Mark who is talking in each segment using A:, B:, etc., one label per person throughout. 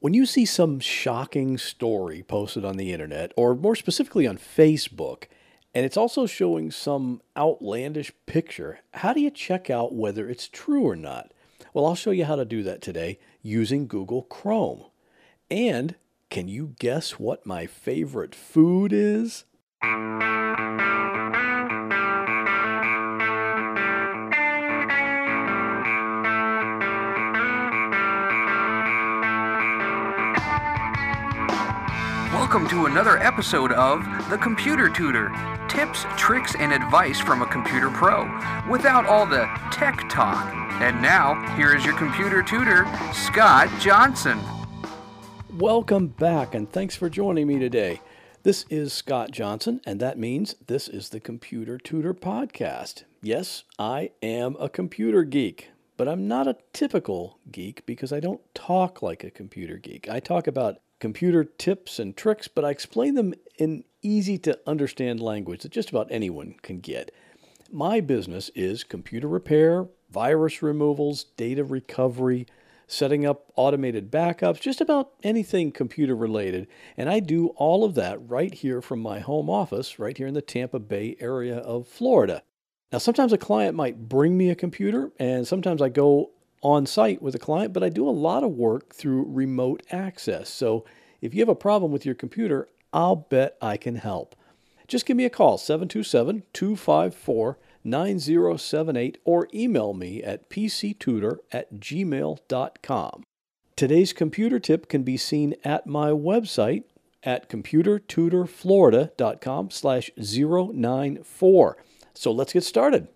A: When you see some shocking story posted on the internet, or more specifically on Facebook, and it's also showing some outlandish picture, how do you check out whether it's true or not? Well, I'll show you how to do that today using Google Chrome. And can you guess what my favorite food is?
B: Welcome to another episode of The Computer Tutor tips, tricks, and advice from a computer pro without all the tech talk. And now, here is your computer tutor, Scott Johnson.
A: Welcome back, and thanks for joining me today. This is Scott Johnson, and that means this is the Computer Tutor Podcast. Yes, I am a computer geek, but I'm not a typical geek because I don't talk like a computer geek. I talk about computer tips and tricks, but I explain them in easy to understand language that just about anyone can get. My business is computer repair, virus removals, data recovery, setting up automated backups, just about anything computer related. And I do all of that right here from my home office, right here in the Tampa Bay area of Florida. Now, sometimes a client might bring me a computer, and sometimes I go on site with a client, but I do a lot of work through remote access. So if you have a problem with your computer, I'll bet I can help. Just give me a call, 727 254 9078, or email me at pctutor at gmail.com. Today's computer tip can be seen at my website at computertutorflorida.com slash 094. So let's get started.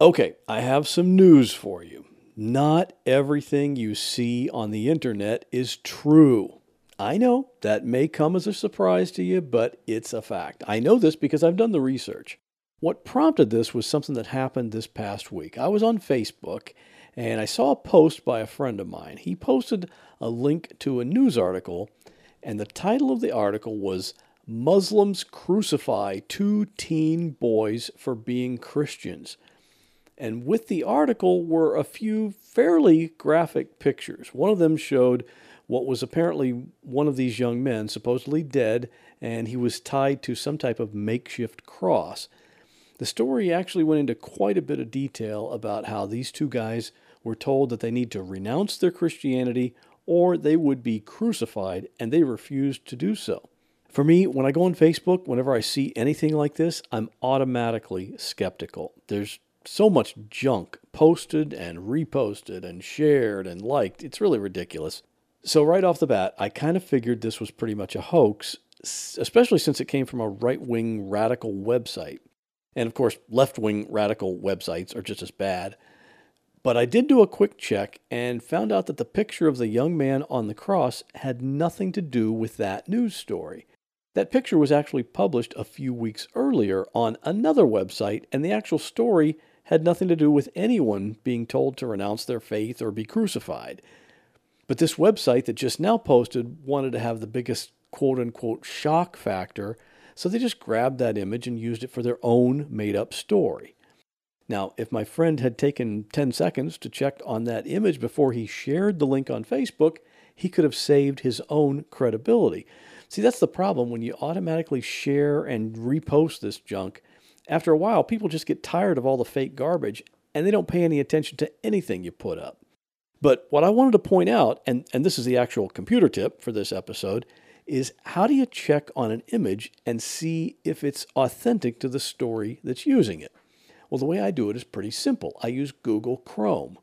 A: Okay, I have some news for you. Not everything you see on the internet is true. I know that may come as a surprise to you, but it's a fact. I know this because I've done the research. What prompted this was something that happened this past week. I was on Facebook and I saw a post by a friend of mine. He posted a link to a news article, and the title of the article was Muslims Crucify Two Teen Boys for Being Christians. And with the article were a few fairly graphic pictures. One of them showed what was apparently one of these young men, supposedly dead, and he was tied to some type of makeshift cross. The story actually went into quite a bit of detail about how these two guys were told that they need to renounce their Christianity or they would be crucified, and they refused to do so. For me, when I go on Facebook, whenever I see anything like this, I'm automatically skeptical. There's so much junk posted and reposted and shared and liked. It's really ridiculous. So, right off the bat, I kind of figured this was pretty much a hoax, especially since it came from a right wing radical website. And of course, left wing radical websites are just as bad. But I did do a quick check and found out that the picture of the young man on the cross had nothing to do with that news story. That picture was actually published a few weeks earlier on another website, and the actual story had nothing to do with anyone being told to renounce their faith or be crucified. But this website that just now posted wanted to have the biggest quote unquote shock factor, so they just grabbed that image and used it for their own made up story. Now, if my friend had taken 10 seconds to check on that image before he shared the link on Facebook, he could have saved his own credibility. See, that's the problem when you automatically share and repost this junk. After a while, people just get tired of all the fake garbage and they don't pay any attention to anything you put up. But what I wanted to point out, and, and this is the actual computer tip for this episode, is how do you check on an image and see if it's authentic to the story that's using it? Well, the way I do it is pretty simple. I use Google Chrome.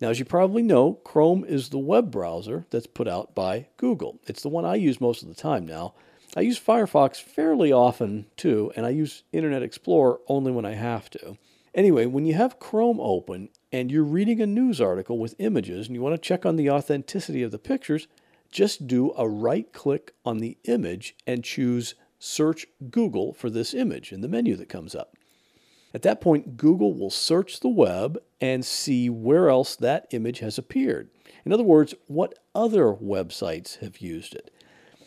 A: Now, as you probably know, Chrome is the web browser that's put out by Google. It's the one I use most of the time now. I use Firefox fairly often too, and I use Internet Explorer only when I have to. Anyway, when you have Chrome open and you're reading a news article with images and you want to check on the authenticity of the pictures, just do a right click on the image and choose Search Google for this image in the menu that comes up. At that point, Google will search the web and see where else that image has appeared. In other words, what other websites have used it.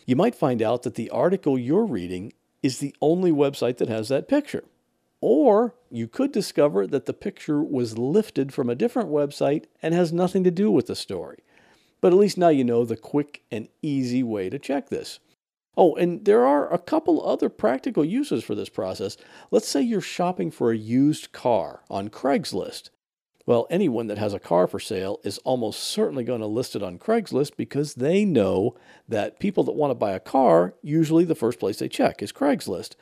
A: You might find out that the article you're reading is the only website that has that picture. Or you could discover that the picture was lifted from a different website and has nothing to do with the story. But at least now you know the quick and easy way to check this. Oh, and there are a couple other practical uses for this process. Let's say you're shopping for a used car on Craigslist. Well, anyone that has a car for sale is almost certainly going to list it on Craigslist because they know that people that want to buy a car, usually the first place they check is Craigslist.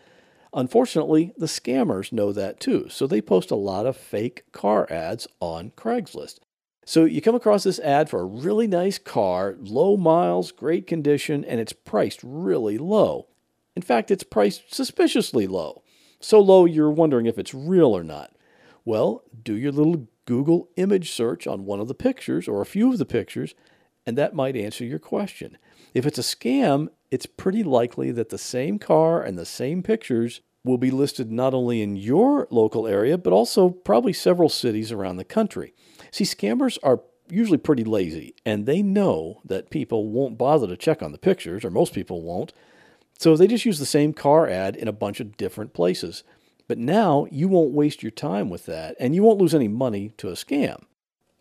A: Unfortunately, the scammers know that too, so they post a lot of fake car ads on Craigslist. So you come across this ad for a really nice car, low miles, great condition, and it's priced really low. In fact, it's priced suspiciously low. So low you're wondering if it's real or not. Well, do your little Google image search on one of the pictures or a few of the pictures, and that might answer your question. If it's a scam, it's pretty likely that the same car and the same pictures will be listed not only in your local area, but also probably several cities around the country. See, scammers are usually pretty lazy, and they know that people won't bother to check on the pictures, or most people won't. So they just use the same car ad in a bunch of different places. But now you won't waste your time with that, and you won't lose any money to a scam.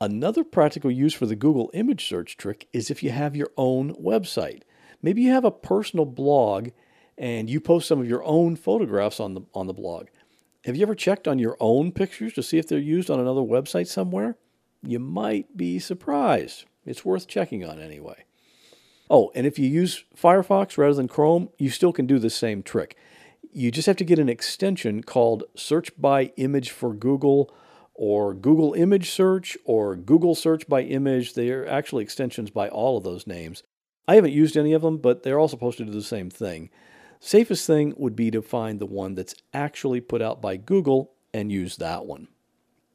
A: Another practical use for the Google image search trick is if you have your own website. Maybe you have a personal blog and you post some of your own photographs on the on the blog. Have you ever checked on your own pictures to see if they're used on another website somewhere? you might be surprised. It's worth checking on anyway. Oh, and if you use Firefox rather than Chrome, you still can do the same trick. You just have to get an extension called Search by Image for Google or Google Image Search or Google Search by Image. They are actually extensions by all of those names. I haven't used any of them, but they're all supposed to do the same thing. Safest thing would be to find the one that's actually put out by Google and use that one.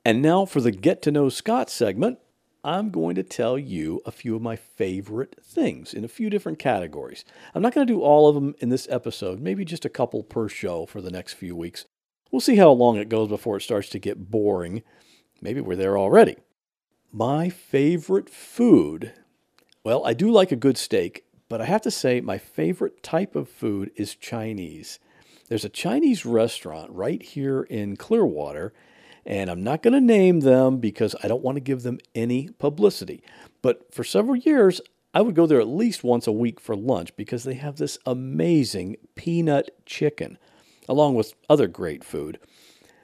A: And now for the Get to Know Scott segment, I'm going to tell you a few of my favorite things in a few different categories. I'm not going to do all of them in this episode, maybe just a couple per show for the next few weeks. We'll see how long it goes before it starts to get boring. Maybe we're there already. My favorite food. Well, I do like a good steak, but I have to say my favorite type of food is Chinese. There's a Chinese restaurant right here in Clearwater and I'm not going to name them because I don't want to give them any publicity. But for several years, I would go there at least once a week for lunch because they have this amazing peanut chicken, along with other great food.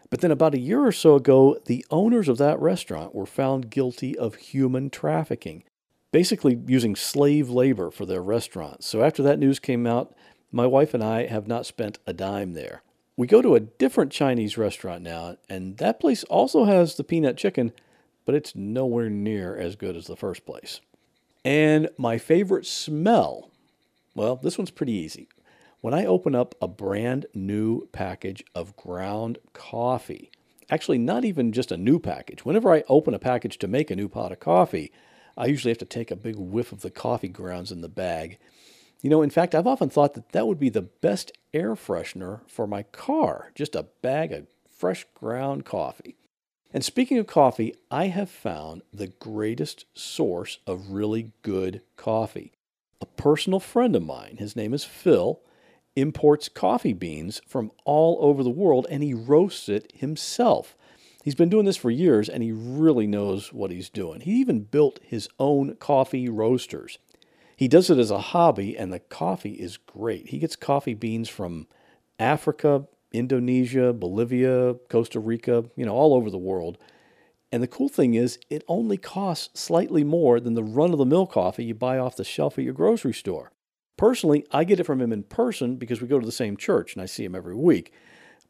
A: But then about a year or so ago, the owners of that restaurant were found guilty of human trafficking, basically using slave labor for their restaurant. So after that news came out, my wife and I have not spent a dime there. We go to a different Chinese restaurant now, and that place also has the peanut chicken, but it's nowhere near as good as the first place. And my favorite smell, well, this one's pretty easy. When I open up a brand new package of ground coffee, actually, not even just a new package, whenever I open a package to make a new pot of coffee, I usually have to take a big whiff of the coffee grounds in the bag you know, in fact, I've often thought that that would be the best air freshener for my car, just a bag of fresh ground coffee. And speaking of coffee, I have found the greatest source of really good coffee. A personal friend of mine, his name is Phil, imports coffee beans from all over the world and he roasts it himself. He's been doing this for years and he really knows what he's doing. He even built his own coffee roasters. He does it as a hobby, and the coffee is great. He gets coffee beans from Africa, Indonesia, Bolivia, Costa Rica, you know, all over the world. And the cool thing is, it only costs slightly more than the run of the mill coffee you buy off the shelf at your grocery store. Personally, I get it from him in person because we go to the same church and I see him every week.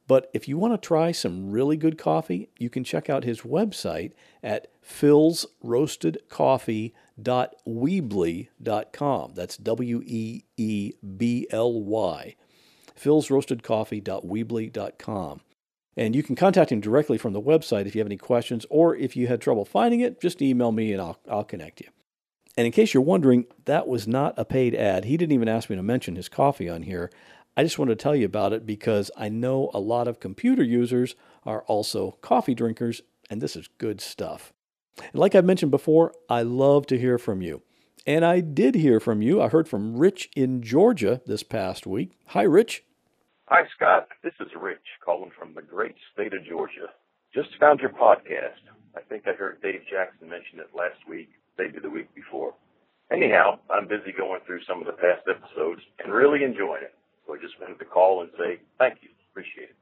A: But if you want to try some really good coffee, you can check out his website at philsroastedcoffee.weebly.com. That's W E E B L Y. philsroastedcoffee.weebly.com. And you can contact him directly from the website if you have any questions, or if you had trouble finding it, just email me and I'll, I'll connect you. And in case you're wondering, that was not a paid ad. He didn't even ask me to mention his coffee on here. I just wanted to tell you about it because I know a lot of computer users are also coffee drinkers, and this is good stuff. And like I mentioned before, I love to hear from you. And I did hear from you. I heard from Rich in Georgia this past week. Hi, Rich.
C: Hi, Scott. This is Rich calling from the great state of Georgia. Just found your podcast. I think I heard Dave Jackson mention it last week, maybe the week before. Anyhow, I'm busy going through some of the past episodes and really enjoying it. So I just wanted to call and say thank you. Appreciate it.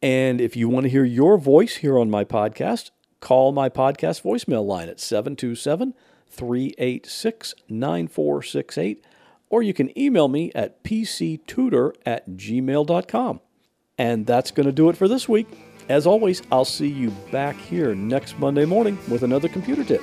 A: And if you want to hear your voice here on my podcast, call my podcast voicemail line at 727 386 9468, or you can email me at pctutor at gmail.com. And that's going to do it for this week. As always, I'll see you back here next Monday morning with another computer tip.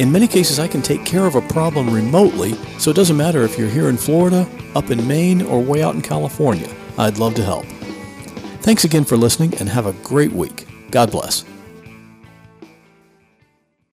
A: In many cases, I can take care of a problem remotely, so it doesn't matter if you're here in Florida, up in Maine, or way out in California. I'd love to help. Thanks again for listening and have a great week. God bless.